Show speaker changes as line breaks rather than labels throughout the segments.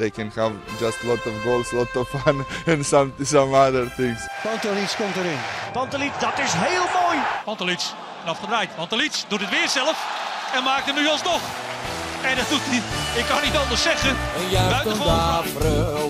They can have just lot of goals, lot of fun, and some some other things.
Pantelic komt erin.
Pantelic, dat is heel mooi.
Pantelic, afgedraaid. Pantelic doet het weer zelf en maakt hem nu alsnog. En dat doet hij, ik kan niet anders zeggen.
Een juichend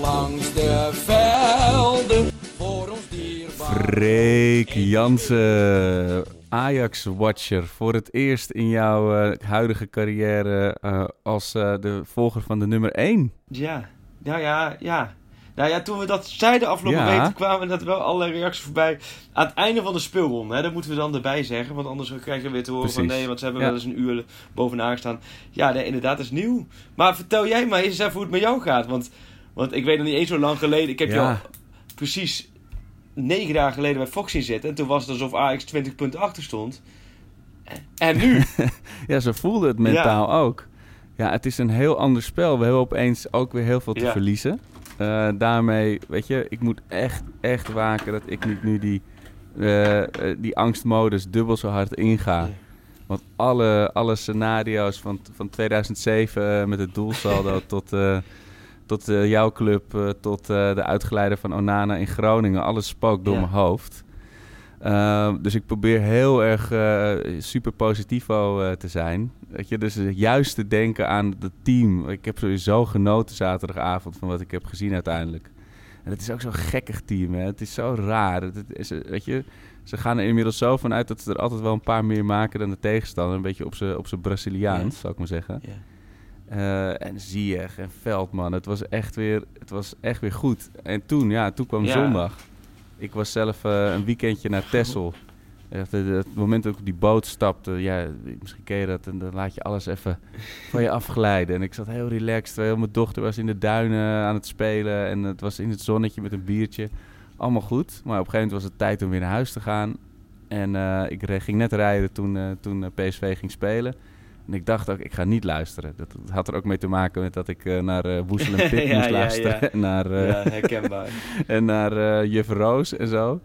langs de velden. Voor ons dierbaar.
Freek Jansen, Ajax-watcher. Voor het eerst in jouw eh, huidige carrière eh, als eh, de volger van de nummer 1.
Ja, nou ja, ja. Nou ja, toen we dat zeiden afgelopen
Ja.
week, kwamen dat wel allerlei reacties voorbij. Aan het einde van de speelronde, hè, dat moeten we dan erbij zeggen. Want anders krijgen we weer te horen van nee, want ze hebben
Ja.
wel eens een uur bovenaan gestaan. Ja, nee, inderdaad, dat is nieuw. Maar vertel jij maar eens even hoe het met jou gaat. Want, want ik weet nog niet eens zo lang geleden. Ik heb
Ja.
jou precies negen dagen geleden bij Fox zien zitten. En toen was het alsof Ajax 20 punten achter stond. En nu?
Ja, zo voelde het mentaal ook. Ja, het is een heel ander spel. We hebben opeens ook weer heel veel te
Ja.
verliezen. Eh, daarmee, weet je, ik moet echt, echt waken dat ik niet nu die, eh, eh, die angstmodus dubbel zo hard inga. Want alle, alle scenario's van, van 2007 eh, met het doelsaldo tot, tot eh, jouw club, eh, tot eh, de uitgeleider van Onana in Groningen, alles spookt door
Ja.
mijn hoofd. Ehm, dus ik probeer heel erg super positivo eh, te zijn. Weet je, dus juist te denken aan het team. Ik heb sowieso genoten zaterdagavond van wat ik heb gezien uiteindelijk. En het is ook zo'n gekkig team, hè. Het is zo raar. Het is, weet je, ze gaan er inmiddels zo van uit dat ze er altijd wel een paar meer maken dan de tegenstander. Een beetje op zijn op Braziliaans, zou ik maar zeggen.
Ja.
Eh, en Ziyech en Veldman. Het was echt weer, het was echt weer goed. En toen, ja, toen kwam
Ja.
zondag. Ik was zelf eh, een weekendje naar Texel. Echt, eh, Het moment dat ik op die boot stapte, ja, misschien ken je dat, en dan laat je alles even van je afglijden. En ik zat heel relaxed, terwijl mijn dochter was in de duinen aan het spelen en het was in het zonnetje met een biertje. Allemaal goed, maar op een gegeven moment was het tijd om weer naar huis te gaan. En eh, ik ging net rijden toen, eh, toen eh, PSV ging spelen. En ik dacht ook, ik ga niet luisteren. Dat, dat had er ook mee te maken met dat ik eh, naar eh Woesel en Pip
Ja,
moest
ja,
luisteren.
ja.
En naar, eh,
ja, herkenbaar.
en naar Juf Roos en zo.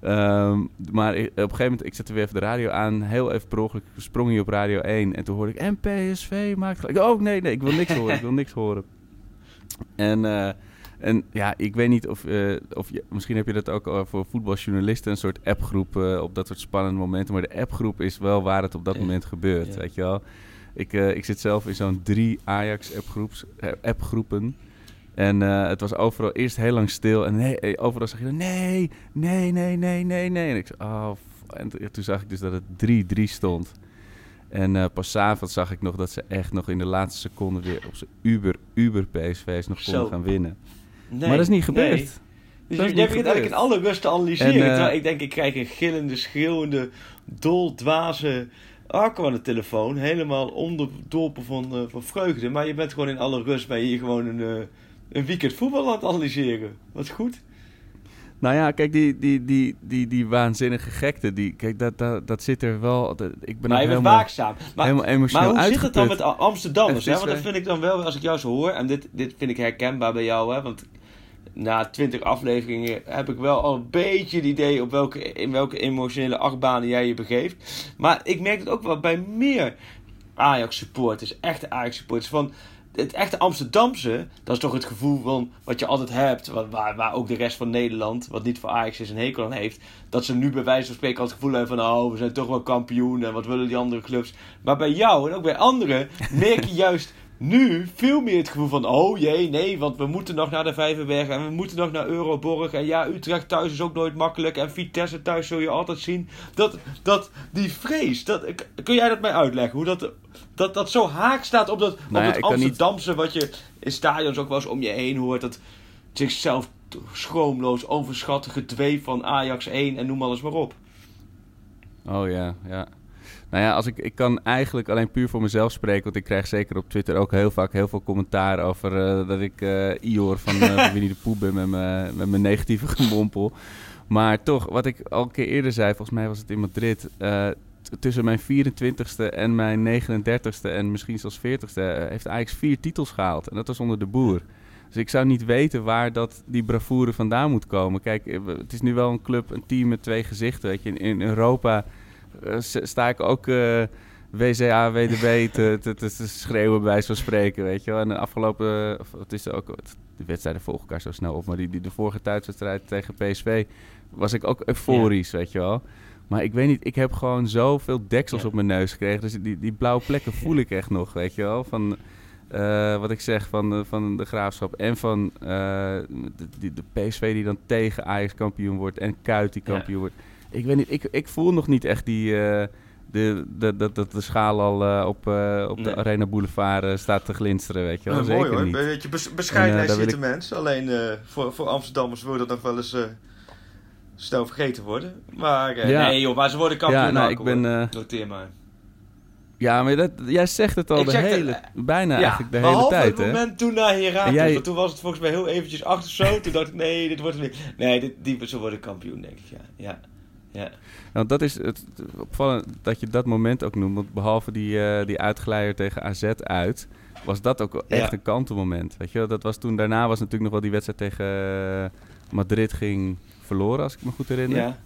Ehm, maar ik- op een gegeven moment, ik zette weer even de radio aan. Heel even per ongeluk sprong hij op Radio 1. En toen hoorde ik, en PSV maakt gelijk. Oh nee, nee, ik wil niks horen. Ik wil niks horen. En, en ja, ik weet niet of, eh, of je, misschien heb je dat ook al voor voetbaljournalisten, een soort appgroep eh, op dat soort spannende momenten. Maar de appgroep is wel waar het op dat moment gebeurt,
Ja.
weet je wel. Ik, eh, ik zit zelf in zo'n drie Ajax appgroepen. En het was overal eerst heel lang stil. En nee, overal zag je dan, nee, nee, nee, nee, nee, nee. En ik zei, oh, en toen zag ik dus dat het 3-3 stond. En eh pas avond zag ik nog dat ze echt nog in de laatste seconde weer op zijn uber, uber PSV's nog konden gaan winnen.
Nee,
maar dat is niet gebeurd.
nee. Dus jij
niet
begint eigenlijk in alle rust te analyseren.
En, eh,
terwijl ik denk, ik krijg een gillende, schreeuwende, doldwaze Arco aan de telefoon. Helemaal onderdolpen van, eh, van vreugde. Maar je bent gewoon in alle rust ben je hier gewoon een, eh, een weekend voetbal aan het analyseren. Wat goed.
Nou ja, kijk, die, die, die, die, die waanzinnige gekte, die, kijk, dat, dat, dat zit er wel... dat- ik ben
maar je bent waakzaam. Maar,
helemaal emotioneel
maar hoe zit het dan met Amsterdammers? Hè? Want dat vind ik dan wel, als ik jou zo hoor, en dit, dit vind ik herkenbaar bij jou, hè? want na twintig afleveringen heb ik wel al een beetje het idee op welke, in welke emotionele achtbanen jij je begeeft. Maar ik merk het ook wel bij meer Ajax-supporters, echte Ajax-supporters, van het echte Amsterdamse, dat is toch het gevoel van wat je altijd hebt, waar, waar ook de rest van Nederland, wat niet voor Ajax is, een hekel aan heeft, dat ze nu bij wijze van spreken al het gevoel hebben van, oh, we zijn toch wel kampioen en wat willen die andere clubs. Maar bij jou en ook bij anderen merk je juist nu veel meer het gevoel van, oh jee, nee, want we moeten nog naar de Vijverberg en we moeten nog naar Euroborg. En ja, Utrecht thuis is ook nooit makkelijk en Vitesse thuis zul je altijd zien. Dat, dat die vrees, dat, kun jij dat mij uitleggen? Hoe dat, dat, dat zo haak staat op dat,
Nou
op dat
kan niet-
Amsterdamse wat je in stadions ook wel eens om je heen hoort. Dat zichzelf schroomloos overschatten gedweef van Ajax 1 en noem alles maar op.
Oh ja, ja. Nou ja, als ik, ik kan eigenlijk alleen puur voor mezelf spreken. Want ik krijg zeker op Twitter ook heel vaak heel veel commentaar over eh, dat ik eh Ior van, van Winnie de Poe ben met mijn, met mijn negatieve gemompel. Maar toch, wat ik al een keer eerder zei, volgens mij was het in Madrid. tussen mijn 24ste en mijn 39ste en misschien zelfs 40ste eh, heeft Ajax vier titels gehaald. En dat was onder de boer. Dus ik zou niet weten waar dat, die bravoure vandaan moet komen. Kijk, het is nu wel een club, een team met twee gezichten. Weet je. In, in Europa sta ik ook eh, WCA, WDB te, te, te, te schreeuwen bij van spreken, weet je wel. En de afgelopen, of het is ook, de wedstrijden volgen elkaar zo snel op, maar die, die, de vorige thuiswedstrijd tegen PSV was ik ook euforisch, weet je wel. Maar ik weet niet, ik heb gewoon zoveel deksels
Ja.
op mijn neus gekregen. Dus die, die blauwe plekken voel ik echt nog, weet je wel. Van, eh, wat ik zeg, van, de- van de Graafschap en van eh, de, de PSV die dan tegen Ajax kampioen wordt en Kuit die
Ja.
kampioen wordt. Ik weet niet, ik, ik voel nog niet echt die... eh, de, de, de, de, de schaal al eh, op, eh, op
Nee.
de Arena Boulevard staat te glinsteren, weet je wel. Zeker
mooi hoor.
niet.
Een beetje bes bescheidenheid zit de mens. Alleen eh, voor, voor Amsterdammers wil dat nog wel eens eh, snel vergeten worden. Maar eh,
Ja.
nee joh, maar ze worden kampioen.
Ja, nou, ik ben,
hoor.
eh,
Noteer maar.
Ja, maar dat, jij zegt het al
Ik
de
het,
hele, bijna eigenlijk de hele
behalve
tijd,
het
hè?
moment toen naar Herakles.
En jij-
Want toen was het volgens mij heel eventjes achter zo. Toen dacht ik, nee, dit wordt weer. Nee, dit, die, ze worden kampioen, denk ik. Ja, ja. Ja.
Want dat is het, opvallend dat je dat moment ook noemt. Want behalve die, eh die uitgeleider tegen AZ uit, was dat ook echt
Ja.
een kantelmoment. Weet je wel? Dat was toen, daarna was natuurlijk nog wel die wedstrijd tegen eh, Madrid ging verloren, als ik me goed herinner.
ja.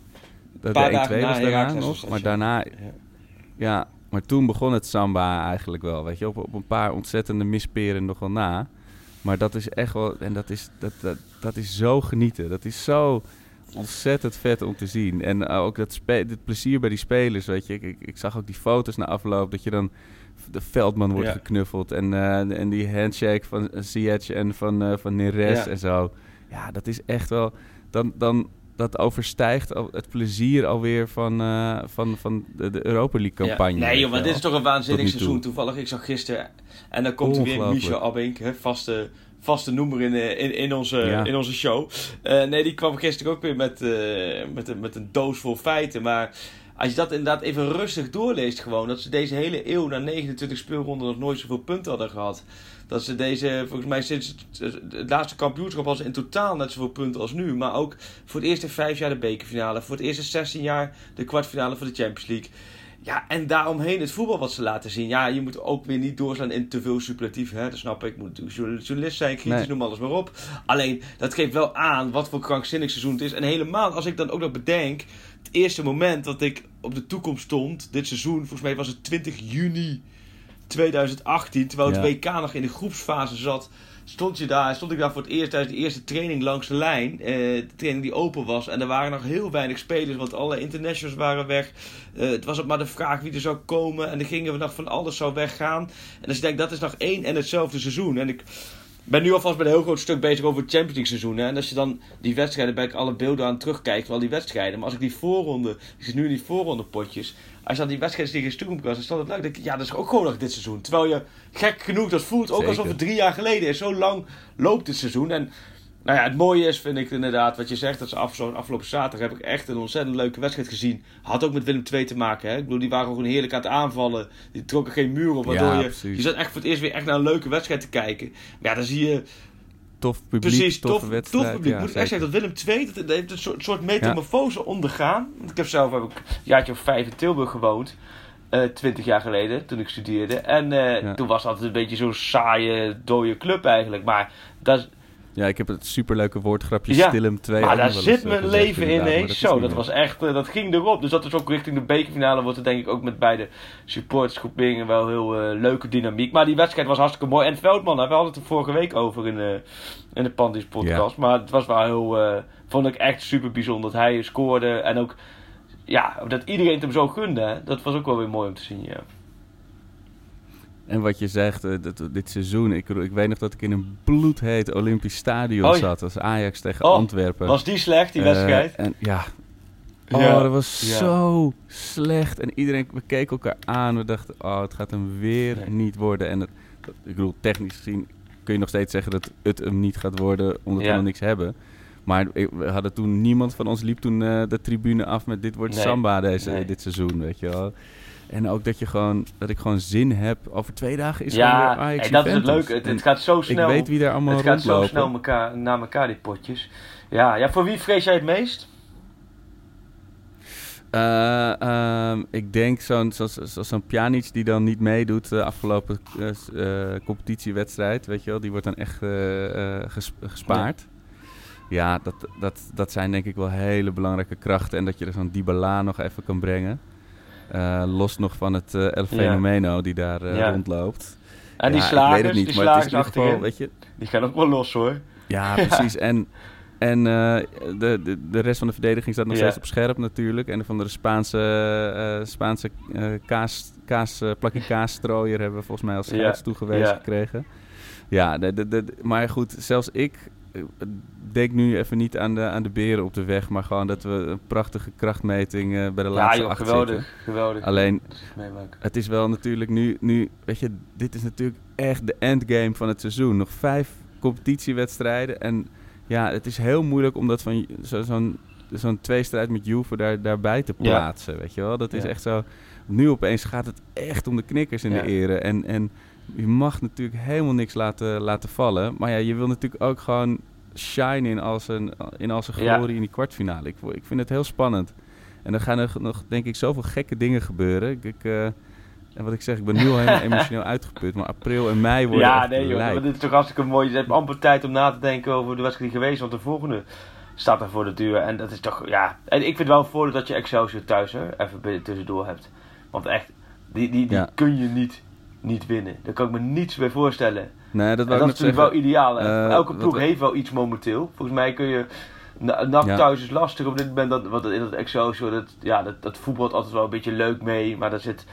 Paar
de 1-2
dagen na
was daarna nog.
dat,
Maar daarna,
ja.
ja, maar toen begon het samba eigenlijk wel. Weet je, op, op een paar ontzettende misperen nog wel na. Maar dat is echt wel, en dat is, dat, dat, dat is zo genieten. Dat is zo ontzettend vet om te zien. En uh, ook dat dit plezier bij die spelers, weet je. Ik, ik, ik zag ook die foto's na afloop, dat je dan de Veldman wordt
Ja.
geknuffeld. En, uh, en die handshake van Ziyech en van, uh, van Neres
Ja.
en zo. Ja, dat is echt wel... Dan, dan, dat overstijgt het plezier alweer van, uh, van, van de, de Europa League campagne.
Ja. Nee joh, maar dit is toch een waanzinnig
toe.
seizoen. Toevallig, ik zag gisteren... En dan komt er weer. Michel Abink, hè, vaste, vaste noemer in, eh, in, in, onze,
Ja.
in onze show. Eh, nee, die kwam gisteren ook weer met, eh, met, een, met een doos vol feiten. Maar als je dat inderdaad even rustig doorleest gewoon... dat ze deze hele eeuw na 29 speelronden nog nooit zoveel punten hadden gehad... Dat ze deze, volgens mij sinds het, het laatste kampioenschap ze in totaal net zoveel punten als nu. Maar ook voor het eerst in vijf jaar de bekerfinale. Voor het eerst in 16 jaar de kwartfinale van de Champions League. Ja, en daaromheen het voetbal wat ze laten zien. Ja, je moet ook weer niet doorslaan in te veel superlatief. Hè? Dat snap ik. Ik moet journalist zijn, kritisch,
Nee.
noem alles maar op. Alleen, dat geeft wel aan wat voor krankzinnig seizoen het is. En helemaal als ik dan ook nog bedenk... Het eerste moment dat ik op de toekomst stond, dit seizoen... Volgens mij was het 20 juni 2018, terwijl het
Ja.
WK nog in de groepsfase zat, stond, je daar, stond ik daar voor het eerst tijdens de eerste training langs de lijn. eh, de training die open was. En er waren nog heel weinig spelers, want alle internationals waren weg. Eh, het was ook maar de vraag wie er zou komen. En dan gingen we nog van alles zou weggaan. En dus ik denk, dat is nog één en hetzelfde seizoen. En ik ben nu alvast met een heel groot stuk bezig over het Champions League seizoen. Hè? En als je dan die wedstrijden, ben ik alle beelden aan terugkijkt, wel die wedstrijden. Maar als ik die voorronde, ik zit nu in die voorronde potjes. Als je dan die wedstrijden tegen Stoekum was, dan stond het leuk. denk ik, ja, dat is ook gewoon nog dit seizoen. Terwijl je gek genoeg dat voelt ook
Zeker.
alsof het drie jaar geleden is. Zo lang loopt het seizoen. En nou ja, het mooie is, vind ik inderdaad, wat je zegt, dat ze af, zo'n afgelopen zaterdag heb ik echt een ontzettend leuke wedstrijd gezien. Had ook met Willem II te maken, hè. Ik bedoel, die waren gewoon heerlijk aan het aanvallen. Die trokken geen muur op, waardoor
Ja,
je... Je zat echt voor het eerst weer echt naar een leuke wedstrijd te kijken. Maar ja, dan zie je...
Tof publiek,
Precies, tof,
wedstrijd.
tof publiek.
Ja,
ik moet echt
zeker.
zeggen dat Willem II, dat, heeft een soort, soort metamorfose ondergaan. Want ik heb zelf heb ik een jaartje of vijf in Tilburg gewoond. eh, twintig jaar geleden, toen ik studeerde. En eh,
Ja.
toen was dat een beetje zo'n saaie, dode club eigenlijk. Maar dat,
Ja, ik heb het superleuke woordgrapje
Ja,
Stilum 2
maar daar zit
eh,
mijn leven in,
is
Zo, dat was echt, eh, dat ging erop. Dus dat is ook richting de bekerfinale wordt er denk ik ook met beide supportersgroeperingen wel heel eh, leuke dynamiek. Maar die wedstrijd was hartstikke mooi. En Veldman, hè, we hadden het er vorige week over in, eh, in de Pandis podcast. Maar het was wel heel, vond ik echt super bijzonder dat hij scoorde. En ook, ja, dat iedereen het hem zo gunde. Hè. Dat was ook wel weer mooi om te zien, ja.
En wat je zegt, dat, dit seizoen, ik, ik weet nog dat ik in een bloedheet Olympisch stadion
Oh
zat. als Ajax tegen
Oh,
Antwerpen.
Was die slecht, die
Eh,
wedstrijd?
en ja, oh,
Ja,
dat was
ja.
zo slecht. En iedereen, we keken elkaar aan. We dachten, oh, het gaat hem weer
Nee.
niet worden. En het, ik bedoel, technisch gezien kun je nog steeds zeggen dat het hem niet gaat worden, omdat
Ja.
we nog niks hebben. Maar we hadden toen, niemand van ons liep toen eh, de tribune af met dit wordt
Nee.
Samba deze,
Nee.
dit seizoen, weet je wel. En ook dat, je gewoon, dat ik gewoon zin heb. Over twee dagen is
ja,
weer Ajax
hey, dat is het leuke. Het, gaat zo snel.
Ik weet wie daar allemaal
het gaat zo snel mekaar, naar elkaar, die potjes. Ja, ja, voor wie vrees jij het meest?
Eh, ehm, ik denk zo'n zo, zo, zo'n Pjanic die dan niet meedoet de afgelopen eh, s- eh, competitiewedstrijd, weet je wel, die wordt dan echt ges- gespaard. Ja, dat, dat, dat zijn denk ik wel hele belangrijke krachten en dat je er zo'n Dybala nog even kan brengen. Eh, los nog van het eh El. Fenomeno die daar eh,
Ja.
rondloopt.
En die slagers,
ik weet het niet,
die
maar het is
slagers
in ieder geval,
achterin,
weet je,
die gaan ook wel los hoor.
ja, precies. En, en de, de, de rest van de verdediging staat nog steeds op scherp natuurlijk. En van de Spaanse, eh, Spaanse kaas, kaas, plakje kaasstrooier hebben we volgens mij als scheids toegewezen gekregen. Ja, de, de, de, maar goed, zelfs ik denk nu even niet aan de, aan de beren op de weg. Maar gewoon dat we een prachtige krachtmeting eh, bij de
Ja
laatste
joh,
acht
geweldig.
zitten.
Geweldig.
Alleen, het is wel natuurlijk nu, nu, weet je, dit is natuurlijk echt de endgame van het seizoen. Nog vijf competitiewedstrijden en ja, het is heel moeilijk om dat van zo- zo'n zo'n tweestrijd met Juve daar, daarbij te
Ja.
plaatsen, weet je wel. Dat is
Ja.
echt zo, nu opeens gaat het echt om de knikkers in de eren en, en je mag natuurlijk helemaal niks laten, laten vallen. Maar ja, je wil natuurlijk ook gewoon shine in al zijn, in al zijn
Ja.
glorie in die kwartfinale. Ik, ik vind het heel spannend. En er gaan er nog, denk ik, zoveel gekke dingen gebeuren. Ik, ik, eh, en wat ik zeg, ik ben nu al helemaal emotioneel uitgeput. Maar april en mei worden
Ja, nee joh, maar dit is toch hartstikke mooi. Je hebt amper tijd om na te denken over de wedstrijd die geweest, want de volgende staat er voor de deur. En dat is toch, ja. En ik vind het wel een voordeel dat je Excelsior thuis hè, even tussendoor hebt. Want echt, die, die, die
Ja.
kun je niet, niet winnen. Daar kan ik me niets bij voorstellen.
Nee, dat
En dat is natuurlijk
zeggen.
wel ideaal.
Eh,
Elke ploeg heeft wel iets momenteel. Volgens mij kun je... Na- NAC
Ja.
thuis is lastig op dit moment. Dat, want in dat Excelsior, dat, ja, dat, dat voetbalt altijd wel een beetje leuk mee. Maar daar zit,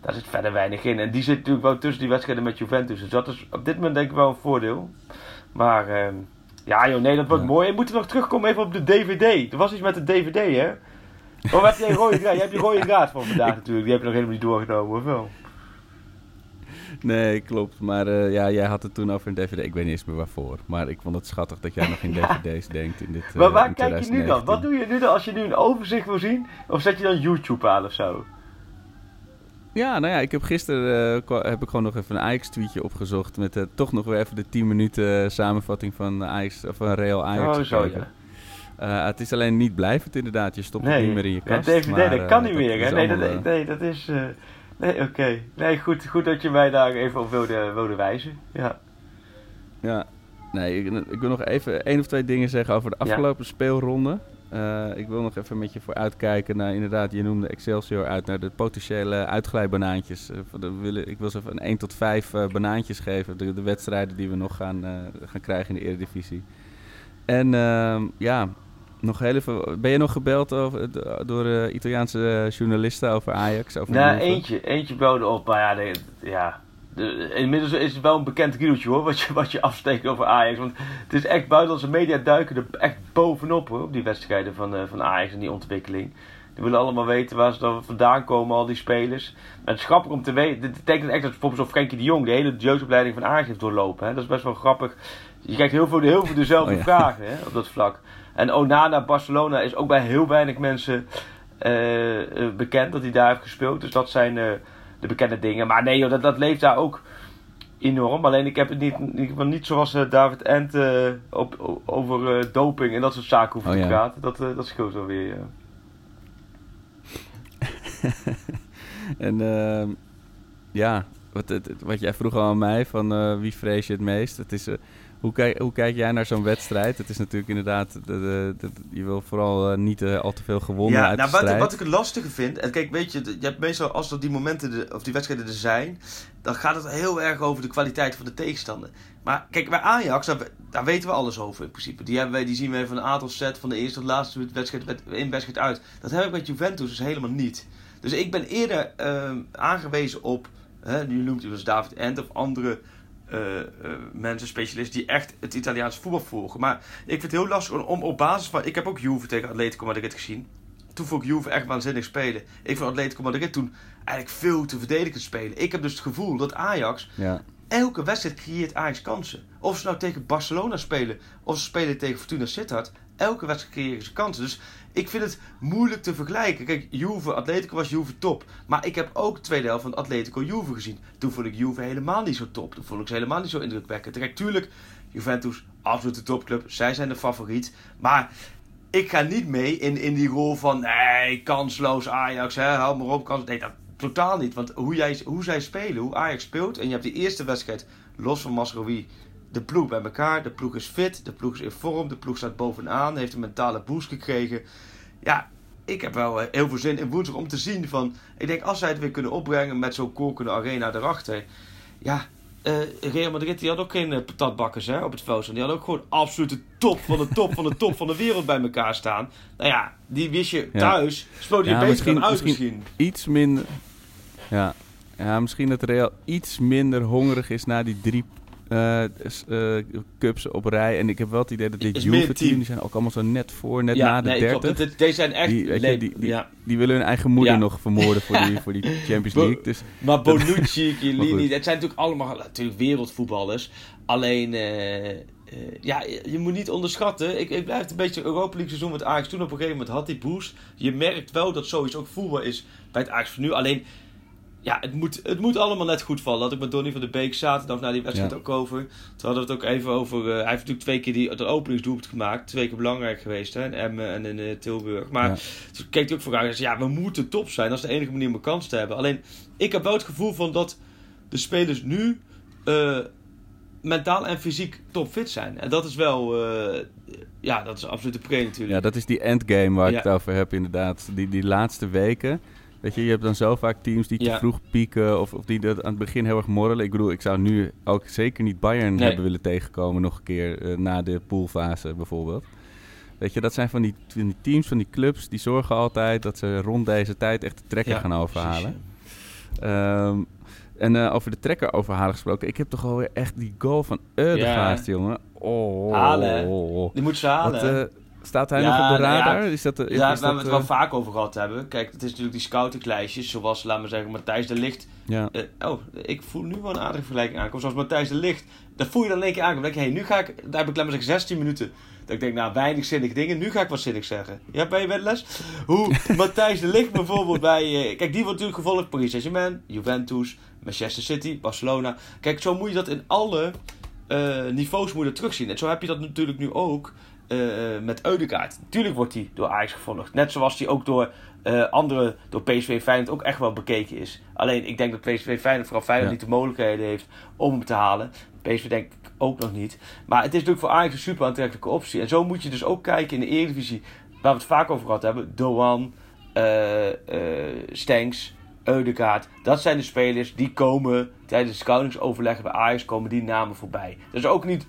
daar zit verder weinig in. En die zit natuurlijk wel tussen die wedstrijden met Juventus. Dus dat is op dit moment denk ik wel een voordeel. Maar ehm, ja joh, nee, dat wordt
Ja.
mooi. En we moeten nog terugkomen even op de DVD. Er was iets met de DVD, hè? Of heb jij rode draad? Je hebt die rode draad van vandaag natuurlijk. Die heb je nog helemaal niet doorgenomen, of wel?
Nee, klopt. Maar eh, ja, jij had het toen over een DVD. Ik weet niet eens meer waarvoor. Maar ik vond het schattig dat jij nog in dvd's denkt in dit eh,
Maar waar
in
kijk je nu dan?
2019.
Wat doe je nu dan als je nu een overzicht wil zien? Of zet je dan YouTube aan of zo?
Ja, nou ja, ik heb gisteren eh, heb ik gewoon nog even een Ajax-tweetje opgezocht. Met eh, toch nog weer even de 10 minuten eh, samenvatting van, Ajax, of van Real Ajax.
oh, zo ja.
Eh, het is alleen niet blijvend inderdaad. Je stopt het niet meer in je
ja,
kast.
DVD,
maar,
dat
eh,
kan niet meer, hè? Nee, dat,
eh,
nee, dat is... eh, nee, oké. Nee, goed, goed dat je mij daar even op wilde, wilde wijzen. Ja.
Ja, nee, ik, ik wil nog even één of twee dingen zeggen over de
Ja.
afgelopen speelronde. Eh, ik wil nog even met je voor uitkijken naar, inderdaad, je noemde Excelsior uit, naar de potentiële uitglijbanaantjes. Eh, ik wil ze even een 1 tot 5 eh, banaantjes geven, de, de wedstrijden die we nog gaan, gaan krijgen in de Eredivisie. En ehm, ja, nog heel even, ben je nog gebeld over, door eh, Italiaanse eh, journalisten over Ajax? Over
Nou, eentje, eentje belde op, maar ja, nee, ja. De, inmiddels is het wel een bekend riedeltje hoor, wat je, wat je afsteekt over Ajax. Want het is echt, buitenlandse media duiken er echt bovenop hoor, op die wedstrijden van, eh, van Ajax en die ontwikkeling. Die willen allemaal weten waar ze dan vandaan komen, al die spelers. Maar het is grappig om te weten, dit betekent echt dat bijvoorbeeld zo'n Frenkie de Jong de hele jeugdopleiding van Ajax heeft doorlopen. Hè? Dat is best wel grappig. Je krijgt heel veel, heel veel dezelfde
Oh ja.
vragen hè, op dat vlak. En Onana, Barcelona is ook bij heel weinig mensen eh, eh, bekend dat hij daar heeft gespeeld. Dus dat zijn eh, de bekende dingen. Maar nee, joh, dat, dat leeft daar ook enorm. Alleen ik heb het niet, niet zoals David Ent op, over doping en dat soort zaken hoeven
Oh,
te
ja.
praten. Dat, dat scheelt wel weer. ja.
En ehm, ja, wat, wat jij vroeg al aan mij, van eh, wie vrees je het meest? Het is, eh, hoe, kijk, hoe kijk jij naar zo'n wedstrijd? Het is natuurlijk inderdaad, de, de, de- je wil vooral eh, niet al te veel gewonnen
Ja,
uit
nou,
de
wat, wat ik het lastige vind. En kijk, weet je, je hebt meestal als er die momenten de- of die wedstrijden er zijn. dan gaat het heel erg over de kwaliteit van de tegenstander. Maar kijk, bij Ajax, daar, daar weten we alles over in principe. Die, hebben wij, die zien we van een aantal set van de eerste tot laatste wedstrijd wed- in wedstrijd uit. Dat heb ik met Juventus dus helemaal niet. Dus ik ben eerder ehm, aangewezen op. Hè, nu noemt u dus David Ent of andere. eh, eh, mensen, specialisten die echt het Italiaanse voetbal volgen. Maar ik vind het heel lastig om op basis van. Ik heb ook Juve tegen Atletico Madrid gezien toen vond ik Juve echt waanzinnig spelen. Ik vond Atletico Madrid toen eigenlijk veel te verdedigend spelen. Ik heb dus het gevoel dat Ajax
Ja,
elke wedstrijd creëert Ajax kansen. Of ze nou tegen Barcelona spelen, of ze spelen tegen Fortuna Sittard. Elke wedstrijd creëren ze kansen. Dus ik vind het moeilijk te vergelijken. Kijk, Juve, Atletico was Juve top. Maar ik heb ook de tweede helft van Atletico Juve gezien. Toen vond ik Juve helemaal niet zo top. Toen vond ik ze helemaal niet zo indrukwekkend. Kijk, tuurlijk, Juventus, absolute topclub. Zij zijn de favoriet. Maar ik ga niet mee in, in die rol van... Nee, kansloos Ajax, hè, hou maar op. Kans... Nee, dat totaal niet. Want hoe, jij, hoe zij spelen, hoe Ajax speelt... En je hebt die eerste wedstrijd, los van Masrowi de ploeg bij elkaar. De ploeg is fit, de ploeg is in vorm, de ploeg staat bovenaan, heeft een mentale boost gekregen. Ja, ik heb wel eh, heel veel zin in woensdag om te zien van... Ik denk, als zij het weer kunnen opbrengen met zo'n kokende arena erachter... Ja, uh, Real Madrid die had ook geen uh, patatbakkers hè, op het veld. Die had ook gewoon absolute top van de top van de top van de wereld bij elkaar staan. Nou ja, die wist je thuis. Ja. Speelde je ja, beter misschien, uit misschien.
Iets minder... Ja. ja, misschien dat Real iets minder hongerig is na die drie uh, cups op rij. En ik heb wel het idee dat dit Juve-team, die zijn ook allemaal zo net voor, net na de nee, 30.
Deze zijn echt...
Die, die, die, ja. die, willen hun eigen moeder nog vermoorden voor die, voor die Champions League. Dus,
maar Bonucci, Chiellini, dat zijn natuurlijk allemaal natuurlijk wereldvoetballers. Alleen... Uh, ja, je moet niet onderschatten. Ik, ik blijf het een beetje Europa League seizoen met Ajax toen op een gegeven moment had die boost. Je merkt wel dat zoiets ook voetbal is bij het Ajax van nu. Alleen ja, het moet, het moet allemaal net goed vallen. Dat ik met Donny van de Beek zaterdag naar die wedstrijd ook over. Toen hadden we het ook even over. Uh, hij heeft natuurlijk twee keer die, het openingsdoelpunt gemaakt. Twee keer belangrijk geweest hè, in Emmen en in uh, Tilburg. Maar ja. toen keek hij ook voor en zei: Ja, we moeten top zijn. Dat is de enige manier om een kans te hebben. Alleen, ik heb wel het gevoel van dat de spelers nu. Uh, mentaal en fysiek topfit zijn. En dat is wel, ja, dat is absoluut de pre natuurlijk.
Ja, dat is die endgame waar ik het over heb inderdaad. Die, die laatste weken, Weet je, je hebt dan zo vaak teams die te vroeg pieken of, of die dat aan het begin heel erg morrelen. Ik bedoel, ik zou nu ook zeker niet Bayern hebben willen tegenkomen nog een keer uh, na de poolfase bijvoorbeeld. Weet je, dat zijn van die, van die, teams, van die clubs, die zorgen altijd dat ze rond deze tijd echt de trekker gaan overhalen. Um, en uh, over de trekker overhalen gesproken, ik heb toch alweer echt die goal van Eudegaard, jongen. Oh,
halen. Die moet ze halen. Wat, uh,
Staat hij nog op de nou radar? Ja, is dat, is,
ja
is
waar we het wel eh, vaak over gehad hebben. Kijk, het is natuurlijk die scoutinglijstjes, zoals, laten we zeggen, Matthijs de Licht. Ja. Uh, oh, ik voel nu wel een aardige vergelijking aankomen. Zoals Matthijs de Licht. Dat voel je dan een keer aankomen. Dan denk je, hey, nu ga ik, daar heb ik, laten we zeggen, 16 minuten. Dat ik denk, nou, weinig zinnige dingen. Nu ga ik wat zinnig zeggen. Ja, ben je bij de les? Hoe Matthijs de Licht bijvoorbeeld bij... Uh, kijk, die wordt natuurlijk gevolgd Paris Saint-Germain, Juventus, Manchester City, Barcelona. Kijk, zo moet je dat in alle niveaus moet terugzien. En zo heb je dat natuurlijk nu ook uh, met Eudegaard. Natuurlijk wordt hij door Ajax gevolgd. Net zoals hij ook door uh, andere, door PSV Feyenoord ook echt wel bekeken is. Alleen ik denk dat PSV Feyenoord vooral Feyenoord niet de mogelijkheden heeft om hem te halen. PSV denk ik ook nog niet. Maar het is natuurlijk voor Ajax een super aantrekkelijke optie. En zo moet je dus ook kijken in de Eredivisie, waar we het vaak over gehad hebben. Doan, uh, Stenks, Eudegaard. Dat zijn de spelers die komen tijdens de scoutingsoverleggen bij Ajax komen die namen voorbij. Dus ook niet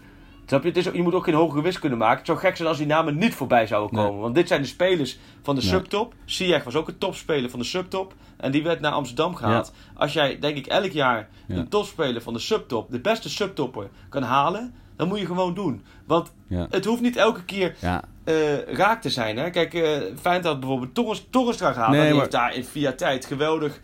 je? Het is, je moet ook geen hogere wiskunde maken. Het zou gek zijn als die namen niet voorbij zouden komen. Want dit zijn de spelers van de subtop. Ziyech was ook een topspeler van de subtop. En die werd naar Amsterdam gehaald. Als jij, denk ik, elk jaar een topspeler van de subtop, de beste subtopper, kan halen, dan moet je gewoon doen. Want het hoeft niet elke keer uh, raak te zijn. Hè? Kijk, uh, Feyenoord had bijvoorbeeld Torres, Torres gehaald. Nee, die heeft daar in via tijd geweldig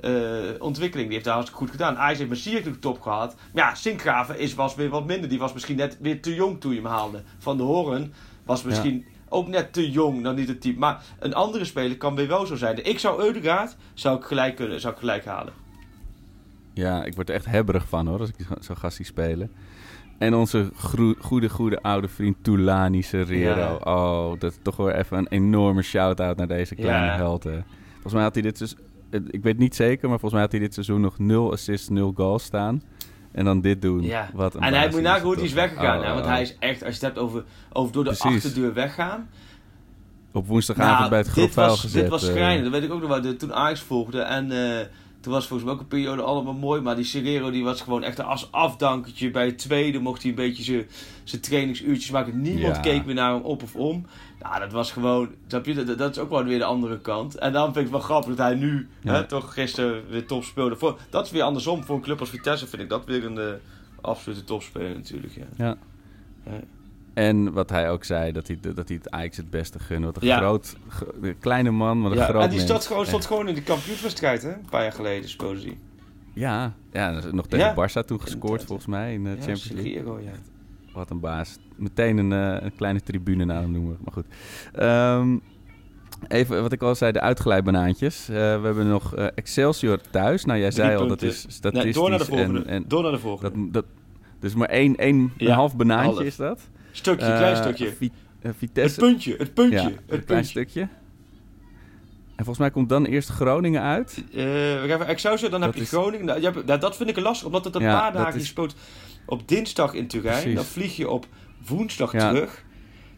uh, ontwikkeling. Die heeft daar hartstikke goed gedaan. Ajax heeft Messier natuurlijk top gehad. Maar ja, Sinkgraven is, was weer wat minder. Die was misschien net weer te jong toen je hem haalde. Van de Horen was misschien ook net te jong, dan niet het type. Maar een andere speler kan weer wel zo zijn. Ik zou Eudegaard zou ik gelijk, kunnen, zou ik gelijk halen.
Ja, ik word er echt hebberig van hoor, als ik zo gast zie spelen. En onze goede, goede oude vriend Tulani Serrero. Oh, dat is toch weer even een enorme shout-out naar deze kleine ja. helden. Volgens mij had hij dit dus ik weet niet zeker, maar volgens mij had hij dit seizoen nog 0 assists, 0 goals staan. En dan dit doen. Ja. Wat
en hij moet nagaan hoe hij is weggegaan. Oh, want hij is echt, als je het hebt over, over door de achterdeur weggaan.
Op woensdagavond nou, bij het groep gezet.
Dit was schrijnend. Uh, dat weet ik ook nog wel. Toen Ajax volgde. En uh, toen was volgens mij ook een periode allemaal mooi. Maar die Serrero die was gewoon echt een als afdankertje. Bij het tweede mocht hij een beetje zijn trainingsuurtjes maken. Niemand keek meer naar hem op of om. Nou, dat was gewoon. Dat, dat is ook wel weer de andere kant. En dan vind ik het wel grappig dat hij nu hè, toch gisteren weer top speelde. Voor, dat is weer andersom. Voor een club als Vitesse vind ik dat weer een uh, absolute topspeler natuurlijk. Ja.
ja. En wat hij ook zei, dat hij, dat hij het Ajax het beste gun. Wat een groot, kleine man, maar een ja. groot
En die stond gewoon, stond gewoon in de kampioenswedstrijd, hè? Een paar jaar geleden speelde hij.
Ja, ja nog tegen. Barça toen gescoord volgens mij in de
Ja,
Champions League.
Ja.
Wat een baas. Meteen een, eh, een kleine tribune naar hem noemen. Maar goed. Ehm, even wat ik al zei, de uitglijbanaantjes. Eh, we hebben nog eh, Excelsior thuis. Nou, jij
Drie
zei al, dat is statistisch.
Nee, door naar de volgende.
En, en
door naar de volgende.
dat, dat, dus maar één, één
Ja,
een half banaantje
half.
is dat.
Stukje,
Eh,
klein stukje.
Vi- eh,
Het puntje, het puntje,
ja,
het
een klein stukje. En volgens mij komt dan eerst Groningen uit.
Eh, we gaan even Excelsior, dan
Dat
heb je Groningen. Nou, je hebt- nou, dat vind ik lastig, omdat het een
Ja,
paar dagen
is-
speelt op dinsdag in Turijn.
Precies.
Dan vlieg je op woensdag
Ja.
terug.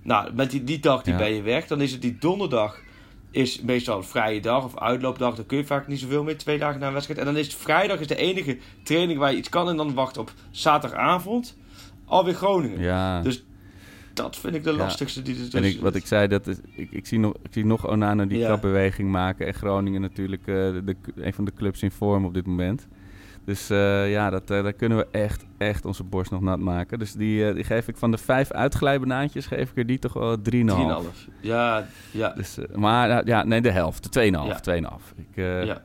Nou, met die, die dag die
Ja.
ben je weg. Dan is het die donderdag is meestal een vrije dag of uitloopdag. Dan kun je vaak niet zoveel meer, twee dagen na een wedstrijd. En dan is het vrijdag is de enige training waar je iets kan. En dan wacht op zaterdagavond alweer Groningen.
Ja.
Dus dat vind ik de lastigste. Die dus,
En ik, wat ik zei, dat is, ik, ik, zie nog, ik zie nog Onana die
Ja.
kapbeweging maken. En Groningen natuurlijk eh, de, de- een van de clubs in vorm op dit moment. Dus eh, ja, dat, eh, daar kunnen we echt, echt onze borst nog nat maken. Dus die, die geef ik van de vijf uitglijbanaantjes, geef ik er die toch wel 3,5.
3,5. Ja, ja.
Dus, maar ja, ja, nee, de helft. De 2,5.
Ja.
2,5. Ik,
ja.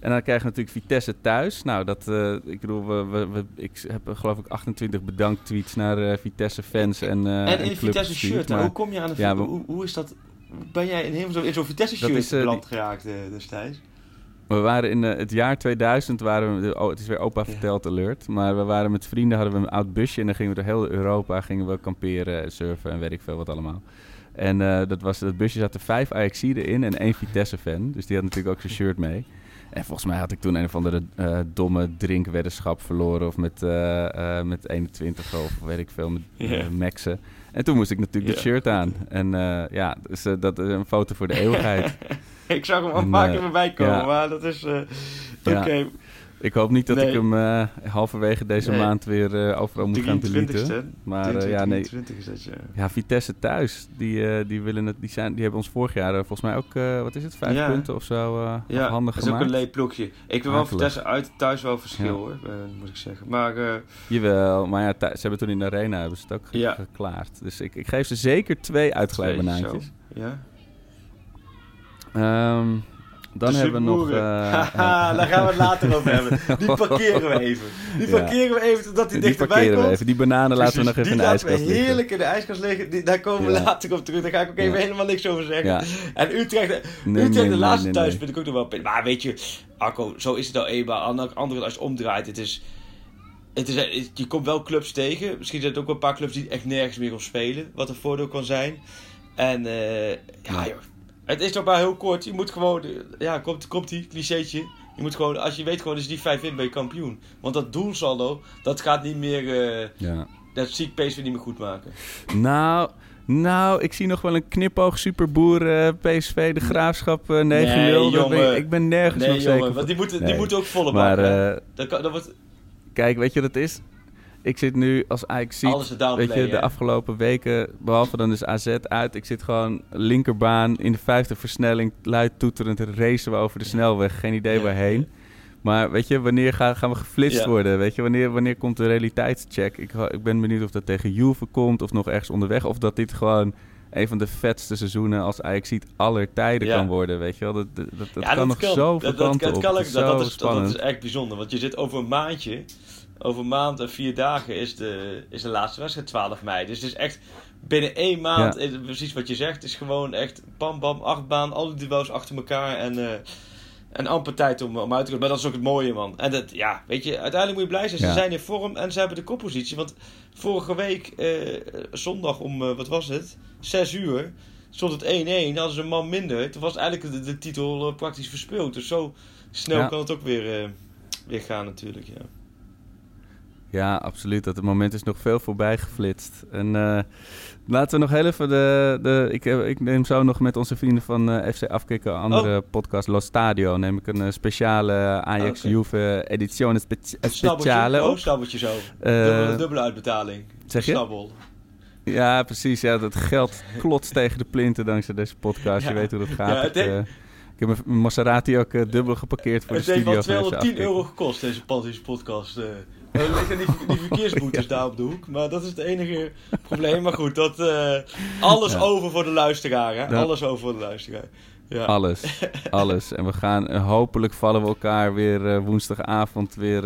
En dan krijgen we natuurlijk Vitesse thuis. Nou, dat, eh, ik bedoel, we, we, we- ik heb eh, geloof ik 28 bedankt tweets naar eh, Vitesse fans en eh
En in een Vitesse
gestuurd,
shirt, hè?
maar-
hoe kom je aan een
Ja,
hoe, hoe is dat? Ben jij in, helemaal zo, in zo'n Vitesse
Dat
shirt
is, eh,
beland geraakt destijds?
We waren in het jaar 2000, waren we, oh, het is weer opa verteld alert, maar we waren met vrienden, hadden we een oud busje en dan gingen we door heel Europa, gingen we kamperen, surfen en weet ik veel wat allemaal. En dat, was, dat busje zat er vijf Ajaxiden in en één Vitesse-fan, dus die had natuurlijk ook zijn shirt mee. En volgens mij had ik toen een of andere eh, domme drinkweddenschap verloren of met, eh, eh, met 21 of weet ik veel, met. Maxen. En toen moest ik natuurlijk dat shirt aan. En ja, dus dat is een foto voor de eeuwigheid.
ik zag hem al keer voorbij komen,
ja.
maar dat is... eh,
Ja. Ik hoop niet dat
Nee.
ik hem eh, halverwege deze
Nee.
maand weer eh, overal moet gaan
23
deleten. Maar eh, ja, nee.
23 is dat, ja.
Ja, Vitesse thuis, die, die, willen het, die, zijn, die hebben ons vorig jaar volgens mij ook, wat is het, vijf
Ja.
punten of zo eh
Ja,
afhandig
dat is ook een leeploegje. Ik vind wel. Vitesse uit thuis wel verschil, hoor, moet ik zeggen. Maar
Jawel, maar ja, ze hebben toen in de arena hebben ze het ook geklaard. Dus ik, ik geef ze zeker twee uitglijbanaantjes.
Ja.
Ehm dan
De
hebben we nog...
Superboeren.
eh,
Haha, daar gaan we het later over hebben. Die parkeren we even. Die parkeren we even totdat die
die
dichterbij
parkeren
komt.
we even. Die bananen laten we nog even in de
die laten
ijskast
we
liggen.
heerlijk in de ijskast liggen. Die, daar komen we later op terug. Daar ga ik ook even helemaal niks over zeggen. En Utrecht,
Nee,
Utrecht
nee,
de laatste
nee,
thuis vind ik ook nog wel... Maar weet je, Arco, zo is het nou eenmaal. Aan de andere als je omdraait, het is... Het is, je komt wel clubs tegen. Misschien zijn het ook wel een paar clubs die echt nergens meer op spelen. Wat een voordeel kan zijn. En eh, ja,
Ja.
joh. Het is toch maar heel kort. Je moet gewoon... Ja, komt, komt die clichétje. Je moet gewoon... Als je weet gewoon, je die vijf wint, ben je kampioen. Want dat doelsaldo, dat gaat niet meer... eh,
Ja.
dat zie ik PSV niet meer goed maken.
Nou, nou, ik zie nog wel een knipoog superboer eh, PSV, de Graafschap eh 9-0.
Nee,
Daar ben ik- ben nergens
Nee,
nog
jongen,
zeker
want die moeten, die
Nee.
moeten ook volle
Maar
maken.
eh,
dat, dat wordt
kijk, weet je wat het is? Ik zit nu als Ajax ziet, weet je, de afgelopen weken, behalve dan is AZ uit. Ik zit gewoon linkerbaan in de vijfde versnelling, luid toeterend racen we over de snelweg. Geen idee
Ja.
waarheen. Maar weet je, wanneer gaan, gaan we geflitst
Ja.
worden? Weet je, wanneer, wanneer komt de realiteitscheck? Ik, ik ben benieuwd of dat tegen Juve komt of nog ergens onderweg. Of dat dit gewoon een van de vetste seizoenen als Ajax ziet aller tijden
Ja.
kan worden. Weet je wel, dat, dat, dat, dat
Ja,
kan nog zoveel
dat, dat,
kanten
dat
op.
kan
is
dat, dat,
zo
is, dat, dat is echt bijzonder. Want je zit over een maandje, over een maand en vier dagen is de, is de laatste wedstrijd 12 mei. Dus het is echt binnen één maand,
Ja.
is het precies wat je zegt, is gewoon echt bam bam, acht baan, alle duels achter elkaar en, eh, en amper tijd om, om uit te komen. Maar dat is ook het mooie man. En dat, ja, weet je, uiteindelijk moet je blij zijn. Ze
Ja.
zijn in vorm en ze hebben de koppositie. Want vorige week, eh, zondag om, eh, wat was het, 6 uur, stond het 1-1. Hadden ze een man minder. Toen was eigenlijk de, de titel eh, praktisch verspeeld. Dus zo snel
Ja.
kan het ook weer, eh, weer gaan natuurlijk, ja.
Ja, absoluut. Dat het moment is nog veel voorbij geflitst. En eh, laten we nog heel even de... de ik, heb- ik neem zo nog met onze vrienden van eh, FC Afkikken, een andere podcast, Los Stadio, neem ik een eh, speciale Ajax
Oké.
Juve edizione spe-
Snabbeltje,
speciale
oh, snabbeltje zo.
Eh,
dubbele, dubbele uitbetaling.
zeg je?
Snabbel.
Ja, precies. Ja, dat geld klotst tegen de plinten dankzij deze podcast.
Ja.
Je weet hoe dat gaat.
Ja,
Ik,
het-
eh, Ik heb mijn Maserati ook eh, dubbel geparkeerd voor
Het
de
heeft wel
studio. van
210
deze
euro gekost, deze Panties podcast. Er liggen die, die verkeersboetes daar op de hoek. Maar dat is het enige probleem. Maar goed, dat, alles
Ja.
over voor de luisteraar. Hè? Alles over voor de luisteraar. Ja.
Alles, alles. En we gaan, hopelijk vallen we elkaar weer woensdagavond weer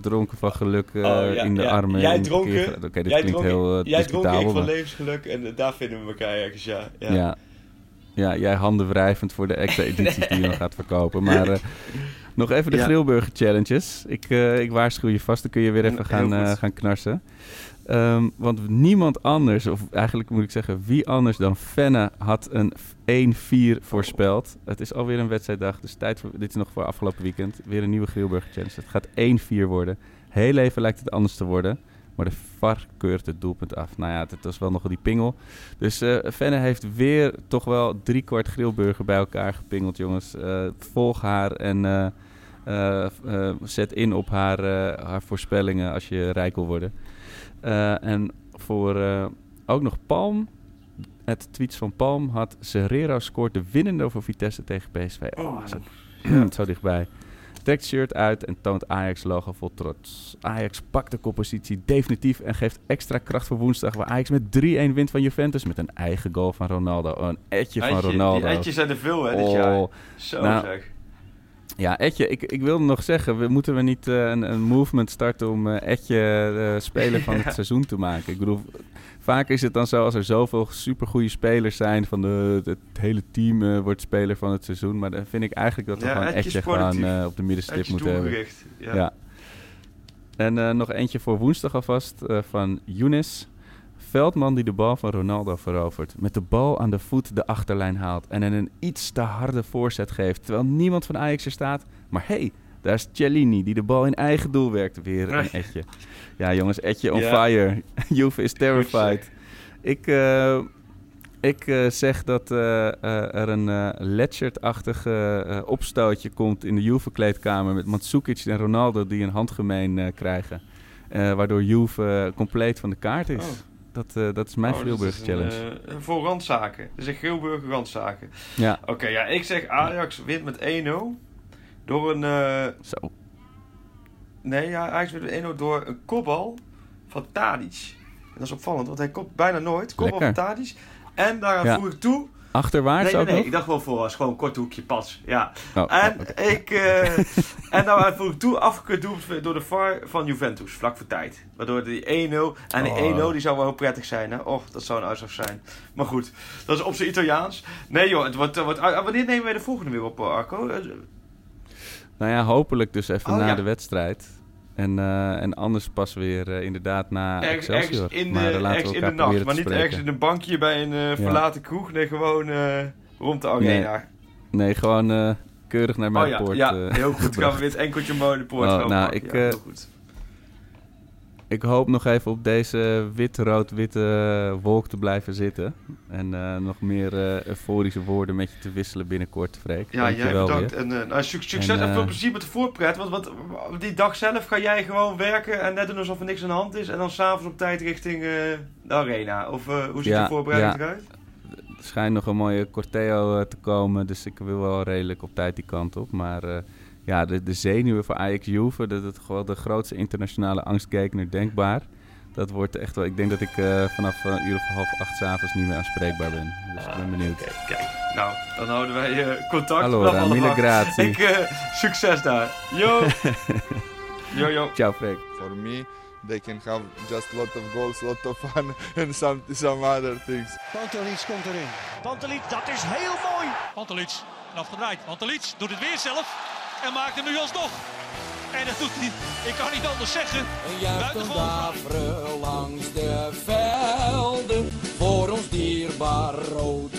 dronken van geluk
Oh, ja,
in de
ja.
armen.
Jij dronken,
Oké, dit
jij
klinkt
dronken,
heel uh,
jij dronken, ik van levensgeluk. En daar vinden we elkaar ergens, ja. ja.
Ja. jij handen wrijvend voor de extra edities die je nog gaat verkopen. Maar eh, nog even de
Ja.
Grillburger Challenges. Ik, eh, ik waarschuw je vast, dan kun je weer even gaan, eh,
goed.
gaan knarsen. Ehm, want niemand anders, of eigenlijk moet ik zeggen, wie anders dan Fenne had een 1-4 voorspeld. Het is alweer een wedstrijddag, dus tijd voor, dit is nog voor afgelopen weekend. Weer een nieuwe Grillburger Challenge. Het gaat 1-4 worden. Heel even lijkt het anders te worden. Maar de VAR keurt het doelpunt af. Nou ja, het was wel nog wel die pingel. Dus eh Fenne heeft weer toch wel drie kwart grillburger bij elkaar gepingeld, jongens. Eh, volg haar en eh, zet in op haar, haar voorspellingen als je rijk wil worden. En voor ook nog Palm, het tweets van Palm had Serrero scoort de winnende voor Vitesse tegen PSV. Oh, zo, zo dichtbij. Trekt shirt uit en toont Ajax-logo vol trots. Ajax pakt de koppositie definitief en geeft extra kracht voor woensdag... waar Ajax met 3-1 wint van Juventus met een eigen goal van Ronaldo. Oh, een etje van Ronaldo.
Die etjes zijn er veel, hè, dit
Oh,
jaar. Zo
nou,
zeg.
Ja, Etje, ik, ik wilde nog zeggen, we, moeten we niet eh, een, een movement starten om eh Etje eh, speler van het seizoen te maken? Ik bedoel, vaak is het dan zo als er zoveel supergoeie spelers zijn van de, het hele team eh, wordt speler van het seizoen. Maar dan vind ik eigenlijk dat we
Ja,
gewoon
Etje
gewoon eh, op de middenstip moeten hebben.
Ja.
Ja. En eh, nog eentje voor woensdag alvast van Younes. Veldman die de bal van Ronaldo verovert. Met de bal aan de voet de achterlijn haalt. En een iets te harde voorzet geeft. Terwijl niemand van Ajax er staat. Maar hey, daar is Cellini die de bal in eigen doel werkt. Weer een etje. Ja jongens, etje on fire. Juve is terrified. Ik, eh, ik eh, zeg dat eh, er een Ledgert-achtig eh, eh, opstootje komt in de Juve-kleedkamer met Mandzukic en Ronaldo die een handgemeen krijgen. Waardoor Juve compleet van de kaart is.
Oh.
Dat, dat is mijn
Oh, een,
Challenge.
eh, voor randzaken. Is een Grilburger randzaken.
ja,
Oké, ja, ik zeg Ajax wint met 1-0. Door een... eh,
zo.
nee, ja, Ajax met 1-0 door een kopbal van Tadic. En dat is opvallend, want hij kopt bijna nooit. Kopbal van Tadic. En daaraan
Ja.
voeg ik toe...
Achterwaarts
Nee, nee,
ook
nee,
nog?
ik dacht wel voor als gewoon een kort hoekje pas. Ja.
Oh,
En
oh, oké.
ik... eh, en daaraan voeg ik toe afgekeurd door de VAR van Juventus. Vlak voor tijd. Waardoor die 1-0... En die
Oh.
1-0 die zou wel heel prettig zijn, hè. Och, dat zou een uitslag zijn. Maar goed, dat is op zijn Italiaans. Nee joh, het wordt... wordt ah, wanneer nemen wij de volgende weer op, eh, Arco?
Nou ja, hopelijk dus even
Oh,
na
ja.
de wedstrijd. En, eh, en anders pas weer eh, inderdaad na
Ergens,
Excelsior.
ergens in de,
maar laten
ergens
we
in de nacht, maar niet
spreken.
ergens in een bankje bij een eh, verlaten kroeg. Nee, gewoon rond de arena.
Nee, gewoon keurig naar mijn
oh ja,
poort
ja heel goed. Gaan we weer het enkeltje mooi de poort
Oh, nou,
pakken.
ik,
Ja, heel goed.
Ik hoop nog even op deze wit-rood-witte wolk te blijven zitten. En eh, nog meer eh, euforische woorden met je te wisselen binnenkort, Freek.
Ja, jij bedankt.
weer.
En, eh, nou, suc- succes
En,
en, veel plezier met de voorpret. Want, want die dag zelf ga jij gewoon werken en net doen alsof er niks aan de hand is. En dan s'avonds op tijd richting de arena. Of hoe ziet
Ja,
de voorbereiding
ja.
eruit?
Er schijnt nog een mooie corteo te komen, dus ik wil wel redelijk op tijd die kant op. Maar ja, de, de zenuwen voor Ajax Juve, dat is gewoon de grootste internationale angstgekner denkbaar. Dat wordt echt wel, ik denk dat ik eh, vanaf eh, een uur of half acht s'avonds niet meer aanspreekbaar ben. Dus ik ben benieuwd.
Kijk. Nou, dan houden wij eh, contact.
Allora,
Wel allemaal.
mille grazie.
Ik, succes daar. Yo. yo, yo.
Ciao Freek.
For me, they can have just a lot of goals, a lot of fun, and some some other things.
Pantelic komt erin. Pantelic, dat is heel mooi.
Pantelic, afgedraaid. Pantelic doet het weer zelf en maakt hem nu alsnog. En dat doet hij, ik kan niet anders zeggen.
Een juichend
Buitengewoon.
daveren langs de velden voor ons dierbaar rood.